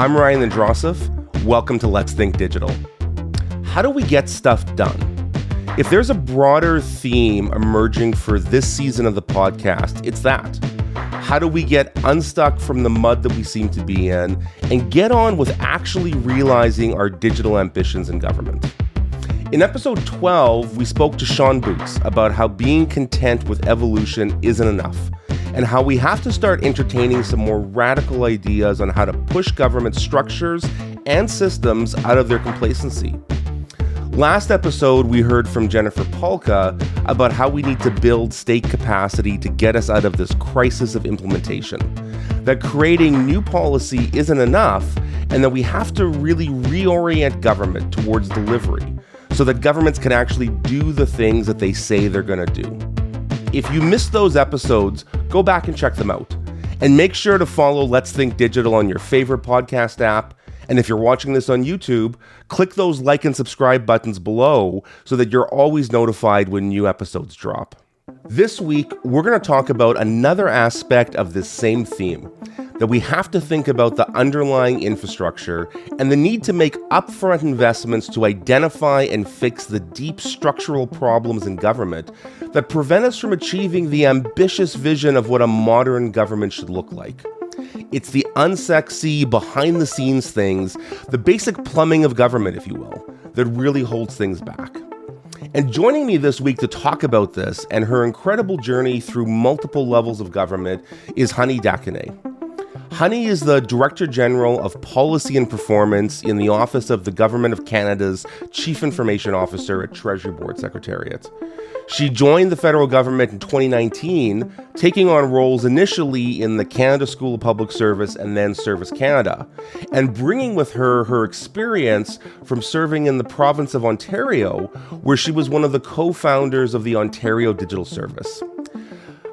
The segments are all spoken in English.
I'm Ryan Androsoff. Welcome to Let's Think Digital. How do we get stuff done? If there's a broader theme emerging for this season of the podcast, it's that. How do we get unstuck from the mud that we seem to be in and get on with actually realizing our digital ambitions in government? In episode 12, we spoke to Sean Boots about how being content with evolution isn't enough and how we have to start entertaining some more radical ideas on how to push government structures and systems out of their complacency. Last episode, we heard from Jennifer Pahlka about how we need to build state capacity to get us out of this crisis of implementation. That creating new policy isn't enough, and that we have to really reorient government towards delivery so that governments can actually do the things that they say they're going to do. If you missed those episodes, go back and check them out. And make sure to follow Let's Think Digital on your favorite podcast app. And if you're watching this on YouTube, click those like and subscribe buttons below so that you're always notified when new episodes drop. This week, we're going to talk about another aspect of this same theme that we have to think about the underlying infrastructure and the need to make upfront investments to identify and fix the deep structural problems in government that prevent us from achieving the ambitious vision of what a modern government should look like. It's the unsexy, behind the scenes things, the basic plumbing of government, if you will, that really holds things back. And joining me this week to talk about this and her incredible journey through multiple levels of government is Honey Dacanay. Honey is the Director General of Policy and Performance in the Office of the Government of Canada's Chief Information Officer at Treasury Board Secretariat. She joined the federal government in 2019, taking on roles initially in the Canada School of Public Service and then Service Canada, and bringing with her her experience from serving in the province of Ontario, where she was one of the co founders of the Ontario Digital Service.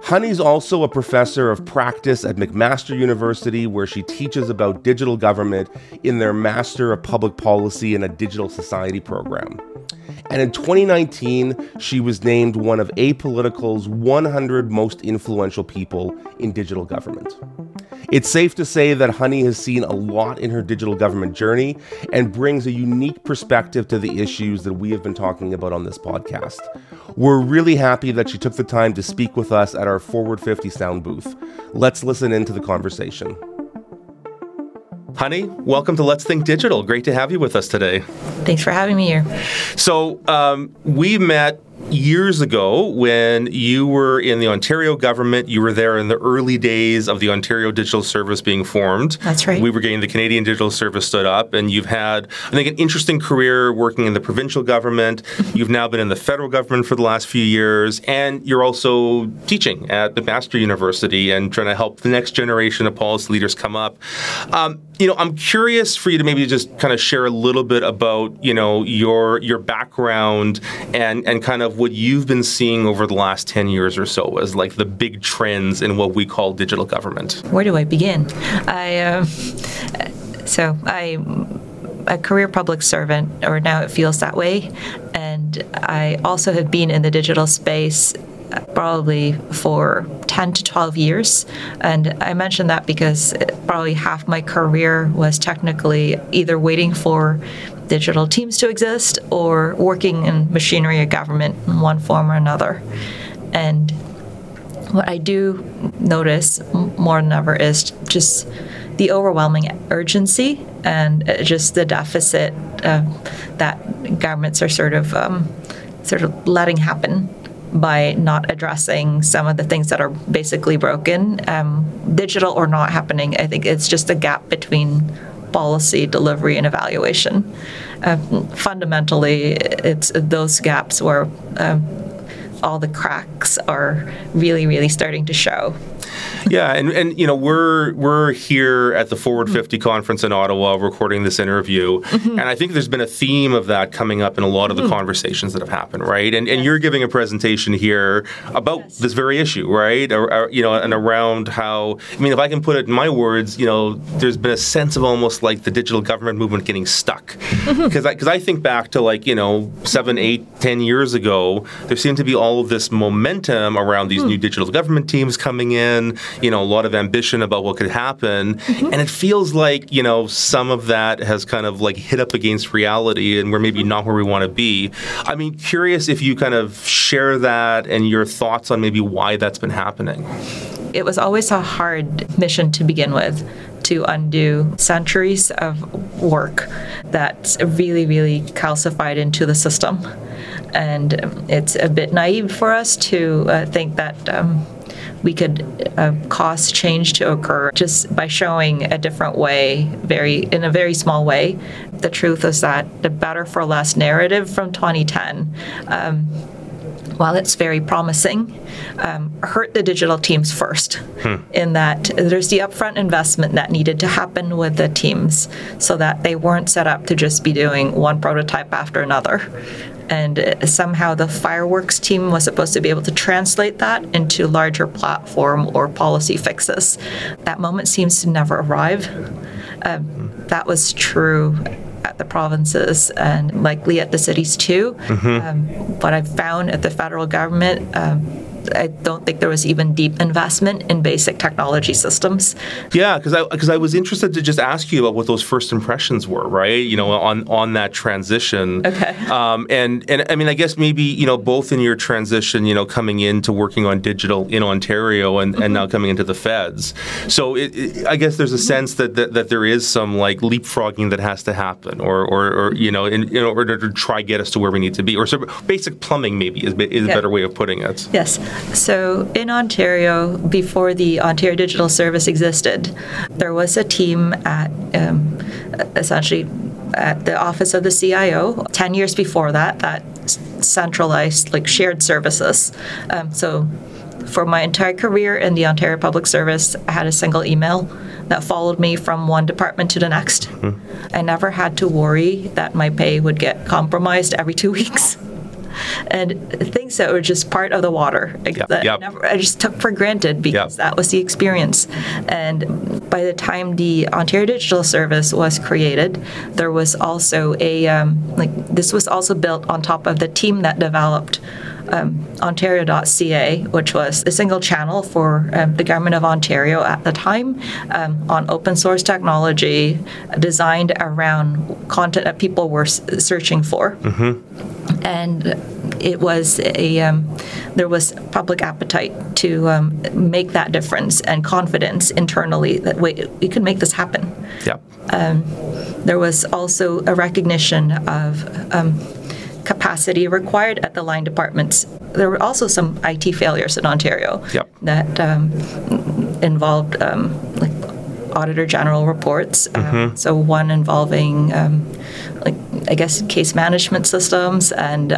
Honey's also a professor of practice at McMaster University, where she teaches about digital government in their Master of Public Policy and a Digital Society program. And in 2019, she was named one of Apolitical's 100 most influential people in digital government. It's safe to say that Honey has seen a lot in her digital government journey and brings a unique perspective to the issues that we have been talking about on this podcast. We're really happy that she took the time to speak with us at our Forward 50 sound booth. Let's listen into the conversation. Honey, welcome to Let's Think Digital. Great to have you with us today. Thanks for having me here. So, um, we met years ago when you were in the Ontario government. You were there in the early days of the Ontario Digital Service being formed. That's right. We were getting the Canadian Digital Service stood up, and you've had, I think, an interesting career working in the provincial government. you've now been in the federal government for the last few years, and you're also teaching at McMaster University and trying to help the next generation of policy leaders come up. Um, you know, I'm curious for you to maybe just kind of share a little bit about, you know, your your background and and kind of what you've been seeing over the last 10 years or so as like the big trends in what we call digital government. Where do I begin? I uh, so I a career public servant, or now it feels that way, and I also have been in the digital space probably for 10 to 12 years. And I mention that because probably half my career was technically either waiting for digital teams to exist or working in machinery of government in one form or another. And what I do notice more than ever is just the overwhelming urgency and uh, just the deficit uh, that governments are sort of um, sort of letting happen by not addressing some of the things that are basically broken, um, digital or not happening. I think it's just a gap between policy delivery and evaluation. Uh, fundamentally, it's those gaps where um, all the cracks are really, really starting to show. Yeah, and, and you know we're we're here at the Forward 50 conference in Ottawa recording this interview, mm-hmm. and I think there's been a theme of that coming up in a lot of the mm-hmm. conversations that have happened, right? And and you're giving a presentation here about yes. this very issue, right? Or, or, you know, and around how I mean, if I can put it in my words, you know, there's been a sense of almost like the digital government movement getting stuck, because mm-hmm. I because I think back to like you know seven, eight, ten years ago, there seemed to be all of this momentum around these mm. new digital government teams coming in vision, you know, a lot of ambition about what could happen, mm-hmm. and it feels like you know some of that has kind of like hit up against reality, and we're maybe not where we want to be. I mean, curious if you kind of share that and your thoughts on maybe why that's been happening. It was always a hard mission to begin with to undo centuries of work that's really, really calcified into the system. And it's a bit naive for us to uh, think that. Um, we could uh, cause change to occur just by showing a different way, very in a very small way. The truth is that the better for less narrative from 2010. Um, while it's very promising, um, hurt the digital teams first. Hmm. In that there's the upfront investment that needed to happen with the teams so that they weren't set up to just be doing one prototype after another. And uh, somehow the fireworks team was supposed to be able to translate that into larger platform or policy fixes. That moment seems to never arrive. Um, that was true at the provinces and likely at the cities too. Mm-hmm. Um, what I've found at the federal government, um, I don't think there was even deep investment in basic technology systems. Yeah, because I because I was interested to just ask you about what those first impressions were, right? You know, on on that transition. Okay. Um, and and I mean, I guess maybe you know both in your transition, you know, coming into working on digital in Ontario and, mm-hmm. and now mm-hmm. coming into the feds. So it, it, I guess there's a sense that, that that there is some like leapfrogging that has to happen, or or, or you know, in, in order to try get us to where we need to be, or of basic plumbing maybe is, is a better way of putting it. Yes. So in Ontario, before the Ontario Digital Service existed, there was a team at um, essentially at the office of the CIO. Ten years before that, that centralized like shared services. Um, so for my entire career in the Ontario Public Service, I had a single email that followed me from one department to the next. Mm-hmm. I never had to worry that my pay would get compromised every two weeks and things that were just part of the water yep. that yep. I, never, I, just took for granted because yep. that was the experience. And by the time the Ontario Digital Service was created, there was also a um, like this was also built on top of the team that developed. Um, Ontario.ca, which was a single channel for um, the government of Ontario at the time um, on open source technology designed around content that people were s- searching for. Mm-hmm and it was a um, there was public appetite to um, make that difference and confidence internally that we, we could make this happen. Yeah. Um, there was also a recognition of um, capacity required at the line departments. There were also some IT failures in Ontario yep. that um, involved um, like auditor general reports. Mm-hmm. so one involving like I guess case management systems and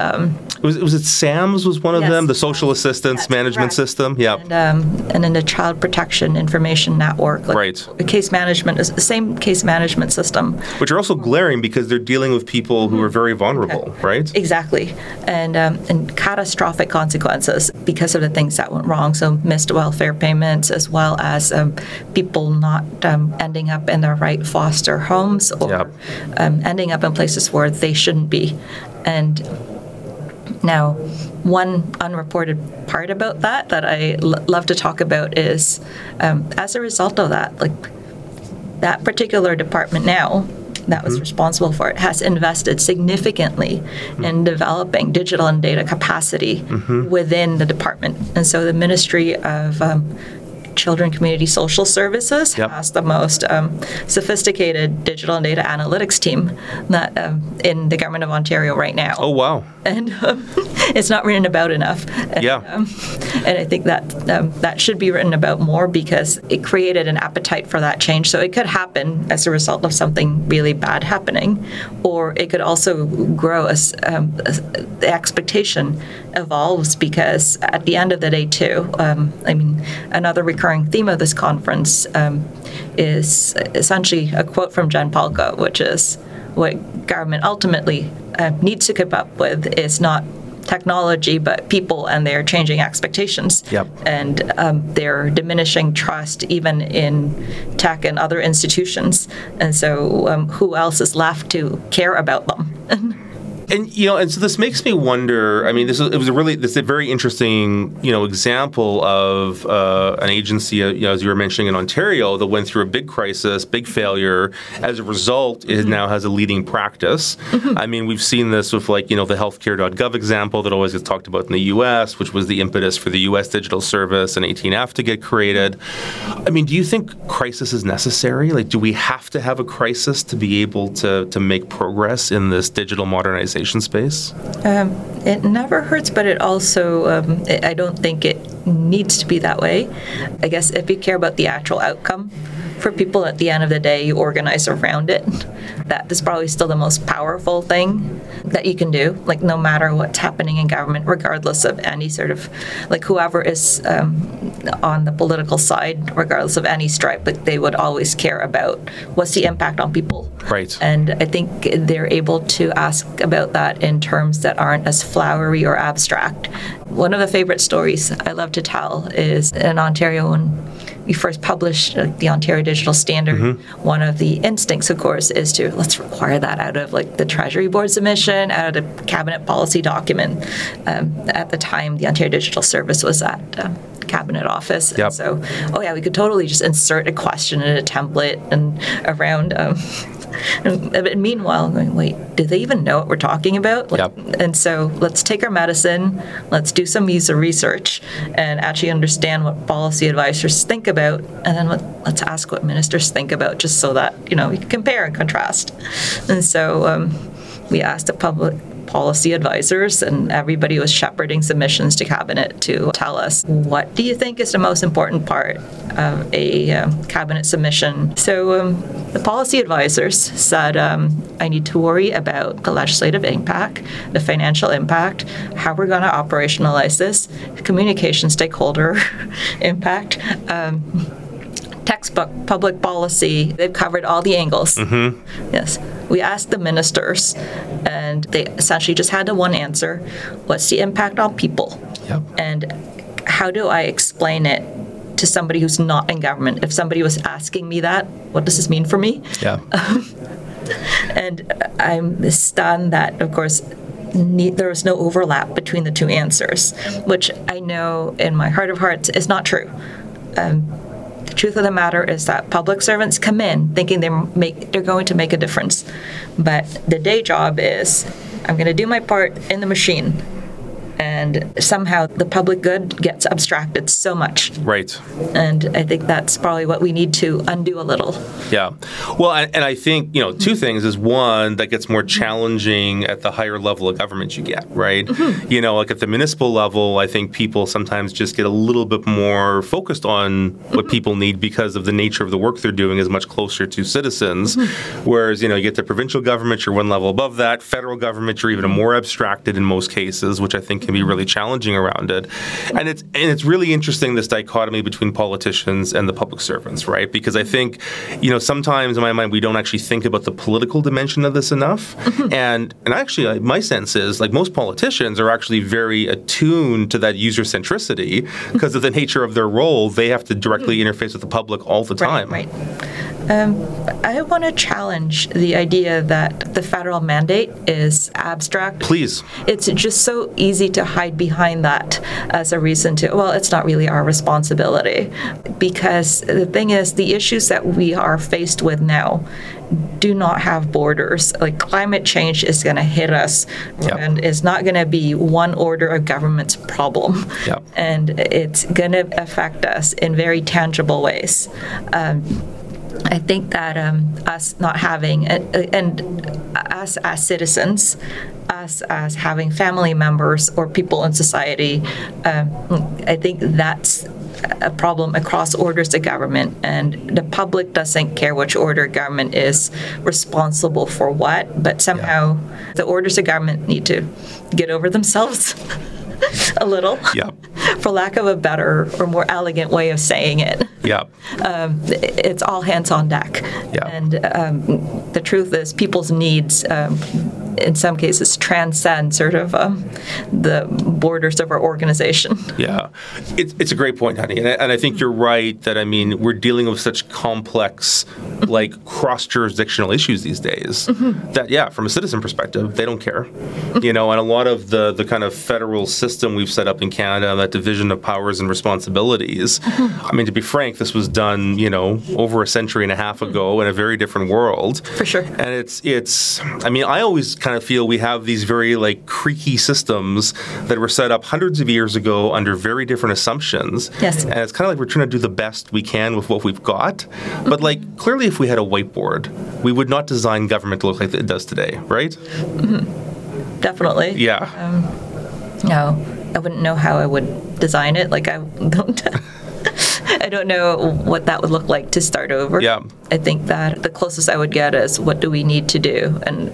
was, was it SAMS was one of yes, them the social assistance management correct. system yeah and, um, and then the child protection information network like right case management is the same case management system which are also glaring because they're dealing with people who are very vulnerable okay. right exactly and um, and catastrophic consequences because of the things that went wrong so missed welfare payments as well as um, people not um, ending up in the right foster homes or yep. Um, ending up in places where they shouldn't be. And now, one unreported part about that that I l- love to talk about is um, as a result of that, like that particular department now that was mm-hmm. responsible for it has invested significantly mm-hmm. in developing digital and data capacity mm-hmm. within the department. And so the Ministry of um, Children Community Social Services yep. has the most um, sophisticated digital and data analytics team that um, in the government of Ontario right now. Oh wow! And um, it's not written about enough. And, yeah. Um, and I think that um, that should be written about more because it created an appetite for that change. So it could happen as a result of something really bad happening, or it could also grow as um, the expectation evolves because at the end of the day, too. I mean, another recurring theme of this conference um, is essentially a quote from Jen Pahlka, which is what government ultimately uh, needs to keep up with is not technology, but people and their changing expectations. Yep. And um, their diminishing trust even in tech and other institutions. And so, um, who else is left to care about them? And you know, and so this makes me wonder. I mean, this is, it was a really this is a very interesting you know example of uh, an agency, uh, you know, as you were mentioning in Ontario, that went through a big crisis, big failure. As a result, it now has a leading practice. I mean, we've seen this with like you know the healthcare.gov example that always gets talked about in the U.S., which was the impetus for the U.S. digital service and 18F to get created. I mean, do you think crisis is necessary? Like, do we have to have a crisis to be able to to make progress in this digital modernization space? Um, it never hurts, but it also, um, it, I don't think it needs to be that way. I guess if you care about the actual outcome, for people at the end of the day, you organize around it. That is probably still the most powerful thing that you can do, like no matter what's happening in government, regardless of any sort of, like whoever is um, on the political side, regardless of any stripe, but they would always care about what's the impact on people. Right. And I think they're able to ask about that in terms that aren't as flowery or abstract. One of the favorite stories I love to tell is in Ontario when we first published the Ontario Digital Standard, one of the instincts, of course, is to let's require that out of like the Treasury Board submission, out of the cabinet policy document. Um, at the time, the Ontario Digital Service was at um, cabinet office, Yep. and so oh yeah, we could totally just insert a question in a template and around. Um, and, and meanwhile, I'm going, wait, do they even know what we're talking about? Like, Yep. And so let's take our medicine, let's do some user research, and actually understand what policy advisors think about, and then let, let's ask what ministers think about, just so that you know we can compare and contrast. And so um, we asked the public policy advisors, and everybody was shepherding submissions to cabinet to tell us what do you think is the most important part of a um, cabinet submission. So um, the policy advisors said, um, I need to worry about the legislative impact, the financial impact, how we're going to operationalize this, communication stakeholder impact. Um, textbook public policy they've covered all the angles yes we asked the ministers and they essentially just had the one answer what's the impact on people Yep. and how do i explain it to somebody who's not in government if somebody was asking me that what does this mean for me Yeah. and I'm stunned that, of course, ne- there was no overlap between the two answers, which I know in my heart of hearts is not true. Um, truth of the matter is that public servants come in thinking they're make they're going to make a difference, but the day job is I'm going to do my part in the machine. And somehow the public good gets abstracted so much. Right. And I think that's probably what we need to undo a little. Yeah. Well, and and I think, you know, two things is one, that gets more challenging at the higher level of government you get, right? Mm-hmm. You know, like at the municipal level, I think people sometimes just get a little bit more focused on what mm-hmm. people need because of the nature of the work they're doing is much closer to citizens. Mm-hmm. Whereas, you know, you get the provincial government, you're one level above that. Federal government, you're even more abstracted in most cases, which I think can be really challenging around it. And it's and it's really interesting this dichotomy between politicians and the public servants, right? Because I think, you know, sometimes in my mind we don't actually think about the political dimension of this enough. and and actually, my sense is like most politicians are actually very attuned to that user centricity because of the nature of their role. They have to directly interface with the public all the time. Right, right. Um, I want to challenge the idea that the federal mandate is abstract. Please. It's just so easy to hide behind that as a reason to, well, it's not really our responsibility. Because the thing is, the issues that we are faced with now do not have borders. Like climate change is going to hit us Yep. and it's not going to be one order of government's problem. Yep. And it's going to affect us in very tangible ways. Um, I think that um, us not having, and, and us as citizens, us as having family members or people in society, um, I think that's a problem across orders of government. And the public doesn't care which order of government is responsible for what, but somehow the orders of government need to get over themselves a little, Yeah. For lack of a better or more elegant way of saying it Yeah. it's all hands on deck. Yeah. And um, the truth is, people's needs um, in some cases transcend sort of um, the borders of our organization. Yeah, it's, it's a great point, honey, and I, and I think you're right that I mean we're dealing with such complex, like cross jurisdictional issues these days mm-hmm. that yeah, from a citizen perspective, they don't care, you know, and a lot of the the kind of federal system we've set up in Canada, that division of powers and responsibilities. I mean, to be frank, this was done you know over a century and a half ago in a very different world. For sure, and it's it's. I mean, I always kind of feel we have these very like creaky systems that were set up hundreds of years ago under very different assumptions. Yes. And it's kind of like we're trying to do the best we can with what we've got. But like clearly, if we had a whiteboard, we would not design government to look like it does today, right? Mm-hmm. Definitely. Yeah. Um, no, I wouldn't know how I would design it. Like I don't. I don't know what that would look like to start over. Yeah. I think that the closest I would get is what do we need to do, and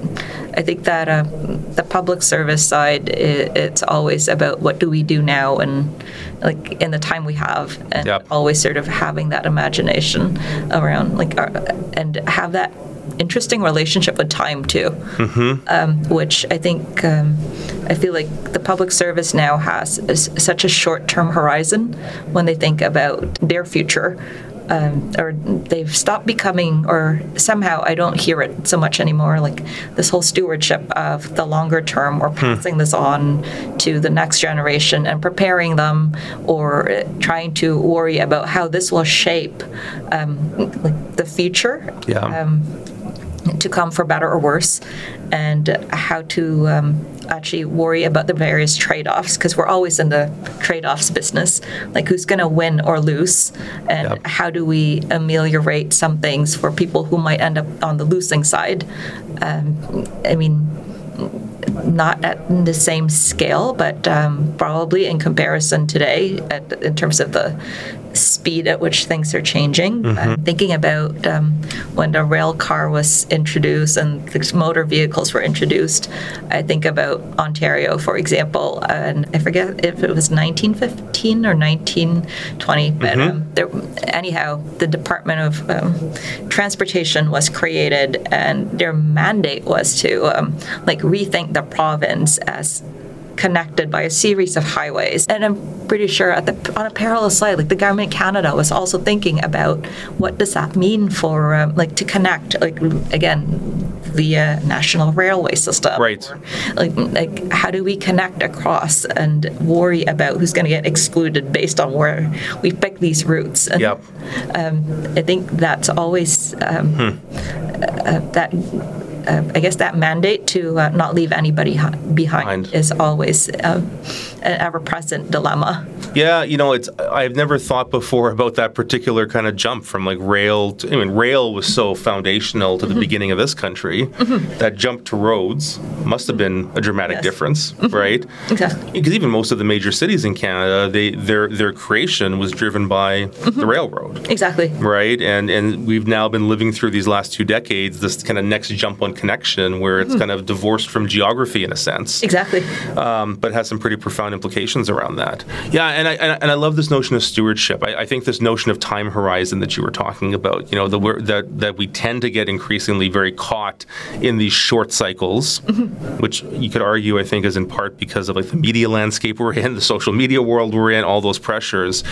I think that uh, the public service side, it, it's always about what do we do now, and like in the time we have, and yep. always sort of having that imagination around like, our, uh, and have that interesting relationship with time too, mm-hmm. um, which I think um, I feel like the public service now has such a short-term horizon when they think about their future. Um, or they've stopped becoming, or somehow I don't hear it so much anymore. Like this whole stewardship of the longer term, or hmm. passing hmm. this on to the next generation and preparing them, or trying to worry about how this will shape um, like the future. Yeah um, to come for better or worse, and how to um, actually worry about the various trade offs because we're always in the trade offs business like who's going to win or lose, and yep. how do we ameliorate some things for people who might end up on the losing side. Um, I mean, not at the same scale, but um, probably in comparison today, at, in terms of the speed at which things are changing. Mm-hmm. thinking about um, when the rail car was introduced and the motor vehicles were introduced. I think about Ontario, for example, and I forget if it was 1915 or 1920. But mm-hmm. um, there, anyhow, the Department of um, Transportation was created, and their mandate was to um, like rethink the province as connected by a series of highways. And I'm pretty sure at the on a parallel side, like the government of Canada was also thinking about what does that mean for um, like to connect, like again via national railway system. Right. Or, like like how do we connect across and worry about who's going to get excluded based on where we pick these routes. And, yep. Um, I think that's always um, hmm. uh, that I guess that mandate to uh, not leave anybody behind, behind. is always uh, an ever-present dilemma. Yeah, you know, it's I've never thought before about that particular kind of jump from like rail. To, I mean, rail was so foundational to the mm-hmm. beginning of this country. Mm-hmm. That jump to roads must have been a dramatic yes. difference, mm-hmm. right? Exactly. Because even most of the major cities in Canada, they their their creation was driven by mm-hmm. the railroad. Exactly. Right, and and we've now been living through these last two decades this kind of next jump on connection where it's mm-hmm. kind of divorced from geography in a sense. Exactly. Um, but has some pretty profound implications around that. Yeah, and I and I love this notion of stewardship. I, I, think this notion of time horizon that you were talking about. You know, the that that we tend to get increasingly very caught in these short cycles, mm-hmm. which you could argue I think is in part because of like the media landscape we're in, the social media world we're in, all those pressures,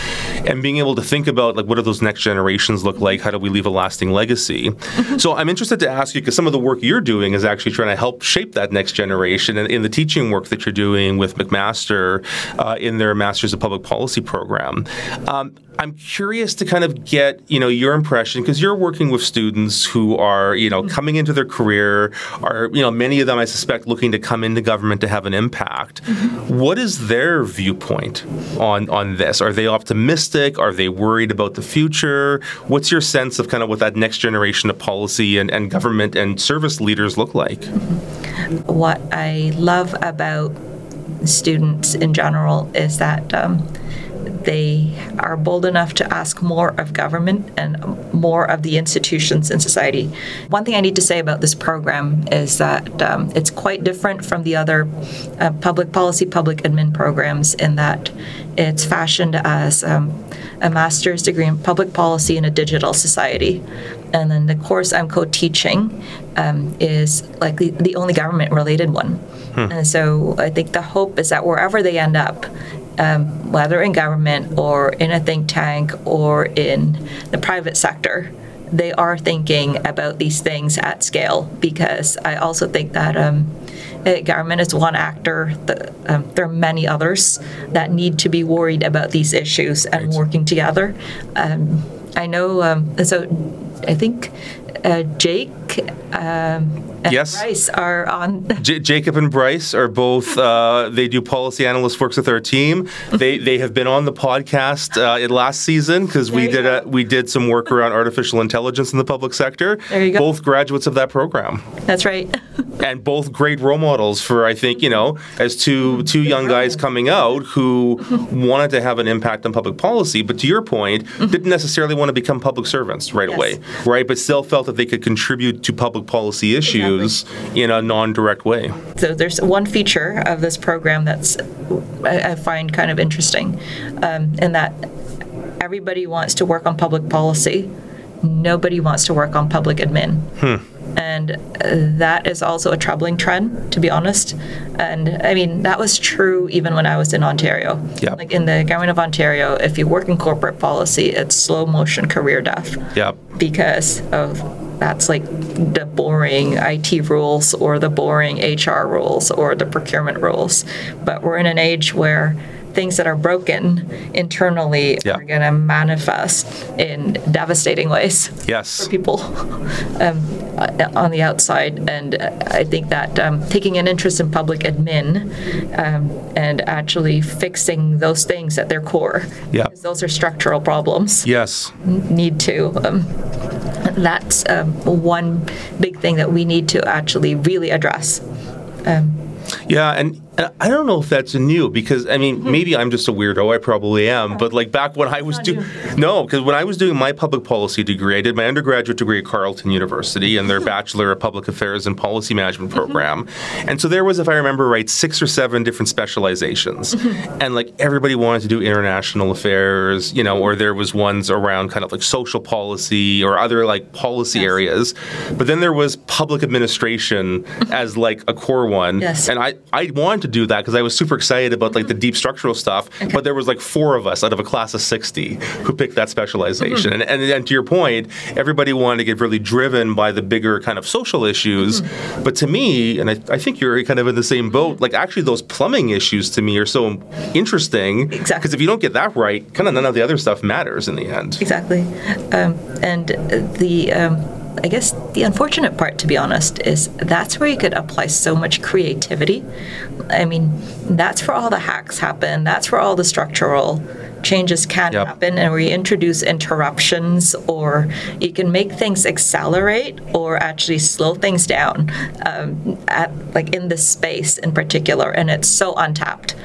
and being able to think about like what do those next generations look like? How do we leave a lasting legacy? Mm-hmm. So I'm interested to ask you because some of the work you're doing is actually trying to help shape that next generation, and in the teaching work that you're doing with McMaster uh, in their Masters of Public Policy program. Um, I'm curious to kind of get you know your impression because you're working with students who are you know coming into their career are you know many of them I suspect looking to come into government to have an impact. Mm-hmm. What is their viewpoint on on this? Are they optimistic? Are they worried about the future? What's your sense of kind of what that next generation of policy and, and government and service leaders look like? What I love about students in general is that. Um, they are bold enough to ask more of government and more of the institutions in society. One thing I need to say about this program is that um, it's quite different from the other uh, public policy, public admin programs in that it's fashioned as um, a master's degree in public policy in a digital society. And then the course I'm co teaching um, is like the, the only government related one. And so I think the hope is that wherever they end up, um, whether in government or in a think tank or in the private sector, they are thinking about these things at scale because I also think that um, uh, government is one actor. The, um, there are many others that need to be worried about these issues and Right. working together. Um, I know, um, so I think uh, Jake um, and Yes. Bryce are on. J- Jacob and Bryce are both. Uh, they do policy analyst works with our team. They they have been on the podcast uh, in last season because we did a, we did some work around artificial intelligence in the public sector. There you go. Both graduates of that program, That's right. and both great role models for I think you know as two two young guys coming out who wanted to have an impact on public policy, but to your point, didn't necessarily want to become public servants right Yes. away, right? But still felt that they could contribute to public policy issues in a non-direct way. So there's one feature of this program that's I, find kind of interesting, um, in that everybody wants to work on public policy, nobody wants to work on public admin. And uh, that is also a troubling trend, to be honest. And I mean, that was true even when I was in Ontario. Yeah. Like in the government of Ontario, if you work in corporate policy, it's slow motion career death Yeah. because of that's like the boring IT rules or the boring HR rules or the procurement rules. But we're in an age where things that are broken internally Yeah. are going to manifest in devastating ways Yes. for people um, uh, on the outside. And I think that um, taking an interest in public admin um, and actually fixing those things at their core, Yeah. because those are structural problems Yes. need to. Um, that's um, one big thing that we need to actually really address. Yeah, and I don't know if that's new because I mean maybe I'm just a weirdo. I probably am. But like back when I was doing no, because when I was doing my public policy degree, I did my undergraduate degree at Carleton University and their Bachelor of Public Affairs and Policy Management program. And so there was, if I remember right, six or seven different specializations, and like everybody wanted to do international affairs, you know, or there was ones around kind of like social policy or other like policy areas. But then there was public administration as like a core one. Yes. And I, I wanted to do that because I was super excited about like the deep structural stuff. But there was like four of us out of a class of 60 who picked that specialization. And, and, and to your point, everybody wanted to get really driven by the bigger kind of social issues. But to me, and I, I think you're kind of in the same boat, like actually those plumbing issues to me are so interesting. Exactly. Because if you don't get that right, kind of none of the other stuff matters in the end. Exactly. Um, and the, um, I guess the unfortunate part, to be honest, is that's where you could apply so much creativity. I mean, that's where all the hacks happen, that's where all the structural changes can Yep. happen and we introduce interruptions or you can make things accelerate or actually slow things down um, at like in this space in particular and it's so untapped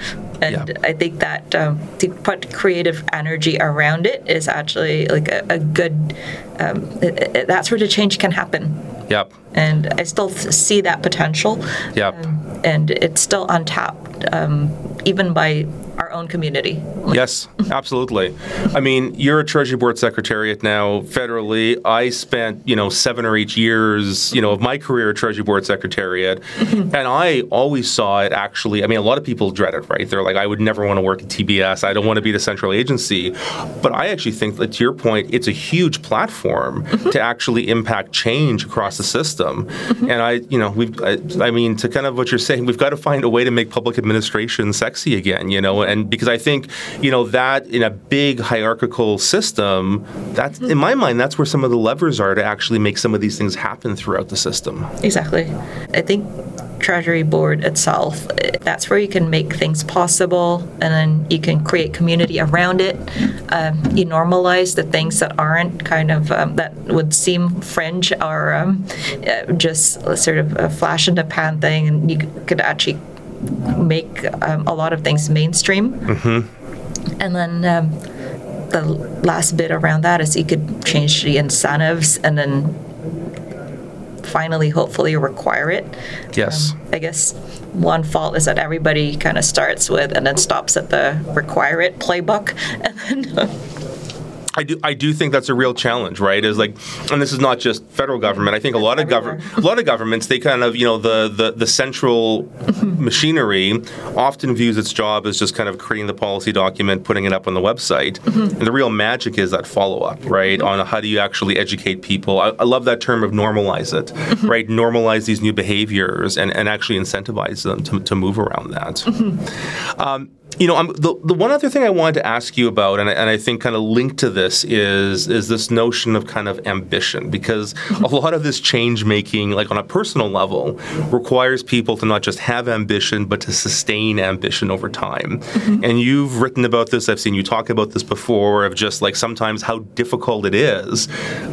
and Yeah. I think that um, to put creative energy around it is actually like a, a good. Um, it, it- that's where the change can happen, Yep. and I still th- see that potential. Yep. Um, and it's still untapped, um, even by our own community. Yes, absolutely. I mean, you're a Treasury Board Secretariat now federally. I spent, you know, seven or eight years, you know, of my career at Treasury Board Secretariat. Mm-hmm. and I always saw it actually, I mean, a lot of people dread it, right? They're like, I would never want to work at TBS. I don't want to be the central agency. But I actually think that to your point, it's a huge platform mm-hmm. to actually impact change across the system. Mm-hmm. And I, you know, we've, I, I mean, to kind of what you're saying, we've got to find a way to make public administration sexy again, you know, and because I think, you know, that in a big hierarchical system, that's in my mind, that's where some of the levers are to actually make some of these things happen throughout the system. Exactly. I think Treasury Board itself, that's where you can make things possible and then you can create community around it. Um, you normalize the things that aren't kind of, um, that would seem fringe or um, uh, just sort of a flash in the pan thing, and you could actually make um, a lot of things mainstream. And then um, the last bit around that is you could change the incentives and then finally, hopefully, require it. Yes. Um, I guess one fault is that everybody kind of starts with and then stops at the require it playbook. And then I do I do think that's a real challenge, right? Is like, and this is not just federal government. I think a lot of government, a lot of governments, they kind of you know the the, the central machinery often views its job as just kind of creating the policy document, putting it up on the website, mm-hmm. and the real magic is that follow up, right? On how do you actually educate people? I, I love that term of normalize it, mm-hmm. right? Normalize these new behaviors and, and actually incentivize them to, to move around that. Mm-hmm. Um, you know, I'm, the the one other thing I wanted to ask you about, and I, and I think kind of linked to this is is this notion of kind of ambition, because a lot of this change making, like on a personal level, requires people to not just have ambition, but to sustain ambition over time. Mm-hmm. And you've written about this. I've seen you talk about this before. Of just like sometimes how difficult it is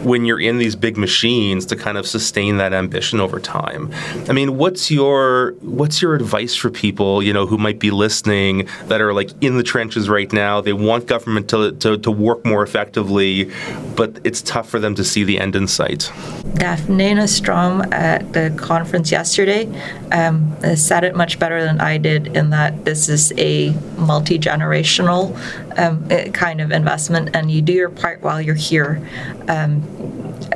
when you're in these big machines to kind of sustain that ambition over time. I mean, what's your what's your advice for people, you know, who might be listening? that are like in the trenches right now. They want government to, to, to work more effectively, but it's tough for them to see the end in sight. Daphne Strom at the conference yesterday um, said it much better than I did in that this is a multi generational um, eh, kind of investment, and you do your part while you're here. Um,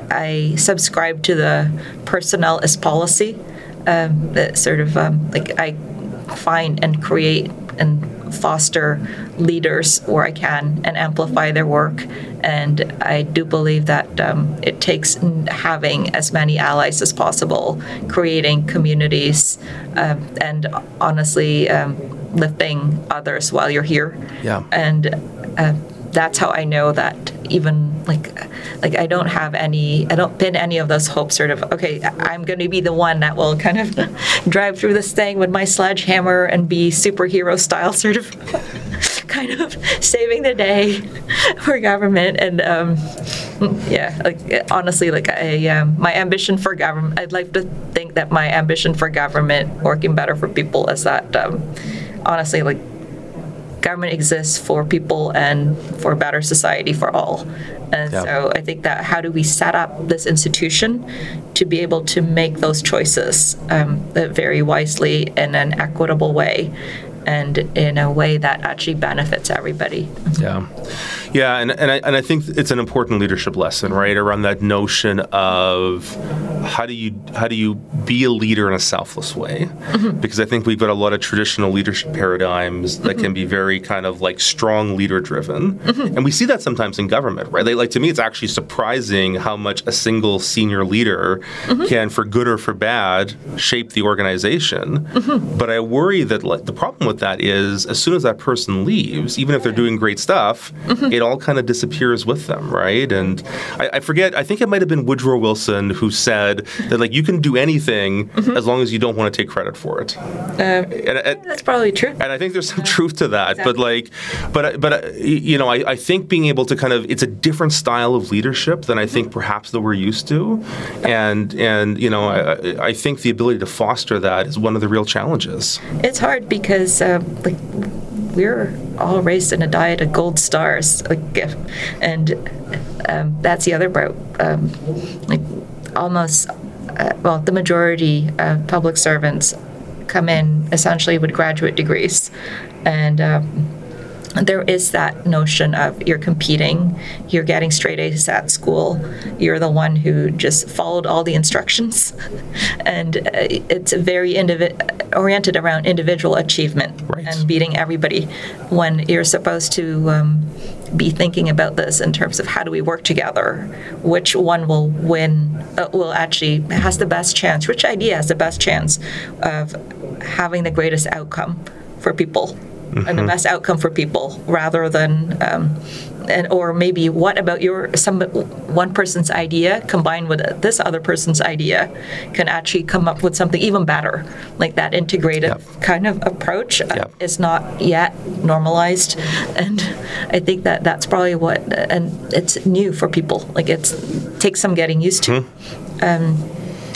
I subscribe to the personnel as policy. Um, that sort of um, like I find and create and foster leaders where I can and amplify their work. And I do believe that um, it takes having as many allies as possible, creating communities, um, and honestly um, lifting others while you're here. Yeah. And uh, that's how I know that even like like I don't have any I don't pin any of those hopes sort of okay I'm going to be the one that will kind of drive through this thing with my sledgehammer and be superhero style sort of kind of saving the day for government. And um, yeah like honestly like I um, my ambition for government I'd like to think that my ambition for government working better for people is that um, honestly like government exists for people and for a better society for all. And Yeah. so I think that how do we set up this institution to be able to make those choices um, very wisely in an equitable way and in a way that actually benefits everybody. Yeah, yeah, and and I, and I think it's an important leadership lesson, right? Around that notion of how do you how do you be a leader in a selfless way? Mm-hmm. Because I think we've got a lot of traditional leadership paradigms that can mm-hmm. be very kind of like strong leader driven, mm-hmm. and we see that sometimes in government, right? Like, like to me, it's actually surprising how much a single senior leader can, for good or for bad, shape the organization. But I worry that like the problem with that is as soon as that person leaves, even if they're doing great stuff, it all kind of disappears with them, right? And I, I forget, I think it might have been Woodrow Wilson who said that like you can do anything mm-hmm. as long as you don't want to take credit for it. Uh, and, uh, and- That's probably true. and I think there's some truth to that. But like, but uh, but uh, you know, I, I think being able to kind of it's a different style of leadership than I mm-hmm. think perhaps that we're used to, and and you know, I, I- think the ability to foster that is one of the real challenges. It's hard because uh, like we're all raised in a diet of gold stars, like, and um, that's the other part. Um, like almost, uh, well, the majority of public servants come in essentially with graduate degrees, and. Um, there is that notion of you're competing, you're getting straight A's at school, you're the one who just followed all the instructions, and uh, it's very indivi- oriented around individual achievement Right. and beating everybody. When you're supposed to um, be thinking about this in terms of how do we work together, which one will win, uh, will actually has the best chance, which idea has the best chance of having the greatest outcome for people and the best outcome for people rather than um, and or maybe what about your some one person's idea combined with this other person's idea can actually come up with something even better. Like that integrated Yep. kind of approach uh, Yep. is not yet normalized. And i think that that's probably what and it's new for people. Like it's takes some getting used to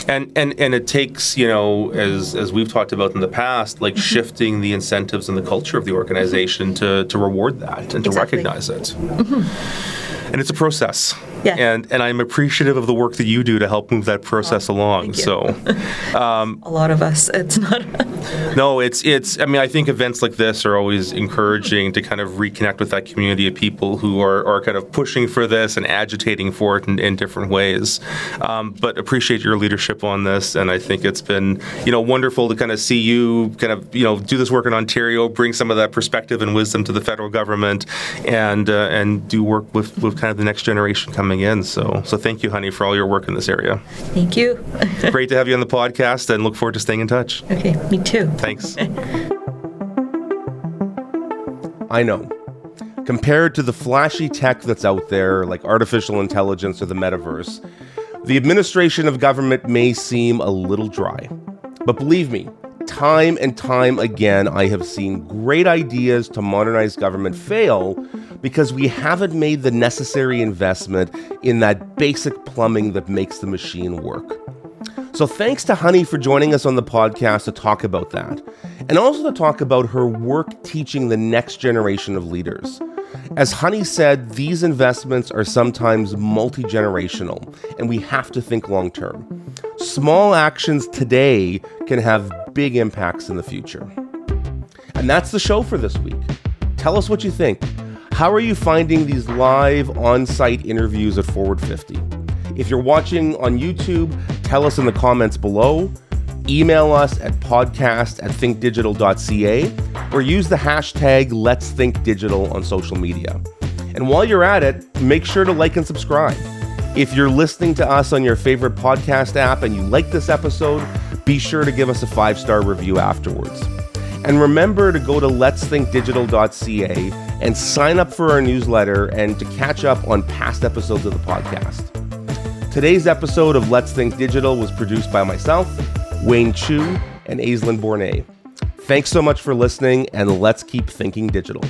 and and and it takes you know as as we've talked about in the past like mm-hmm. shifting the incentives and the culture of the organization to to reward that and to exactly. recognize it mm-hmm. and it's a process yeah. And and I'm appreciative of the work that you do to help move that process oh, along. So, um, a lot of us. It's not. no, it's it's. I mean, I think events like this are always encouraging to kind of reconnect with that community of people who are, are kind of pushing for this and agitating for it in, in different ways. Um, but appreciate your leadership on this, and I think it's been you know wonderful to kind of see you kind of you know do this work in Ontario, bring some of that perspective and wisdom to the federal government, and uh, and do work with with kind of the next generation coming coming in. So, so thank you, honey, for all your work in this area. Thank you. Great to have you on the podcast and look forward to staying in touch. Okay, me too. Thanks. I know. Compared to the flashy tech that's out there, like artificial intelligence or the metaverse, the administration of government may seem a little dry. But believe me, time and time again, I have seen great ideas to modernize government fail because we haven't made the necessary investment in that basic plumbing that makes the machine work. So, thanks to Honey for joining us on the podcast to talk about that, and also to talk about her work teaching the next generation of leaders. As Honey said, these investments are sometimes multi generational, and we have to think long term. Small actions today can have big impacts in the future. And that's the show for this week. Tell us what you think. How are you finding these live on site interviews at Forward 50? If you're watching on YouTube, tell us in the comments below. Email us at podcast at thinkdigital.ca or use the hashtag Let's Think Digital on social media. And while you're at it, make sure to like and subscribe. If you're listening to us on your favorite podcast app and you like this episode, be sure to give us a five star review afterwards. And remember to go to letsthinkdigital.ca and sign up for our newsletter and to catch up on past episodes of the podcast. Today's episode of Let's Think Digital was produced by myself, Wayne Chu, and Aislinn Bornay. Thanks so much for listening, and let's keep thinking digital.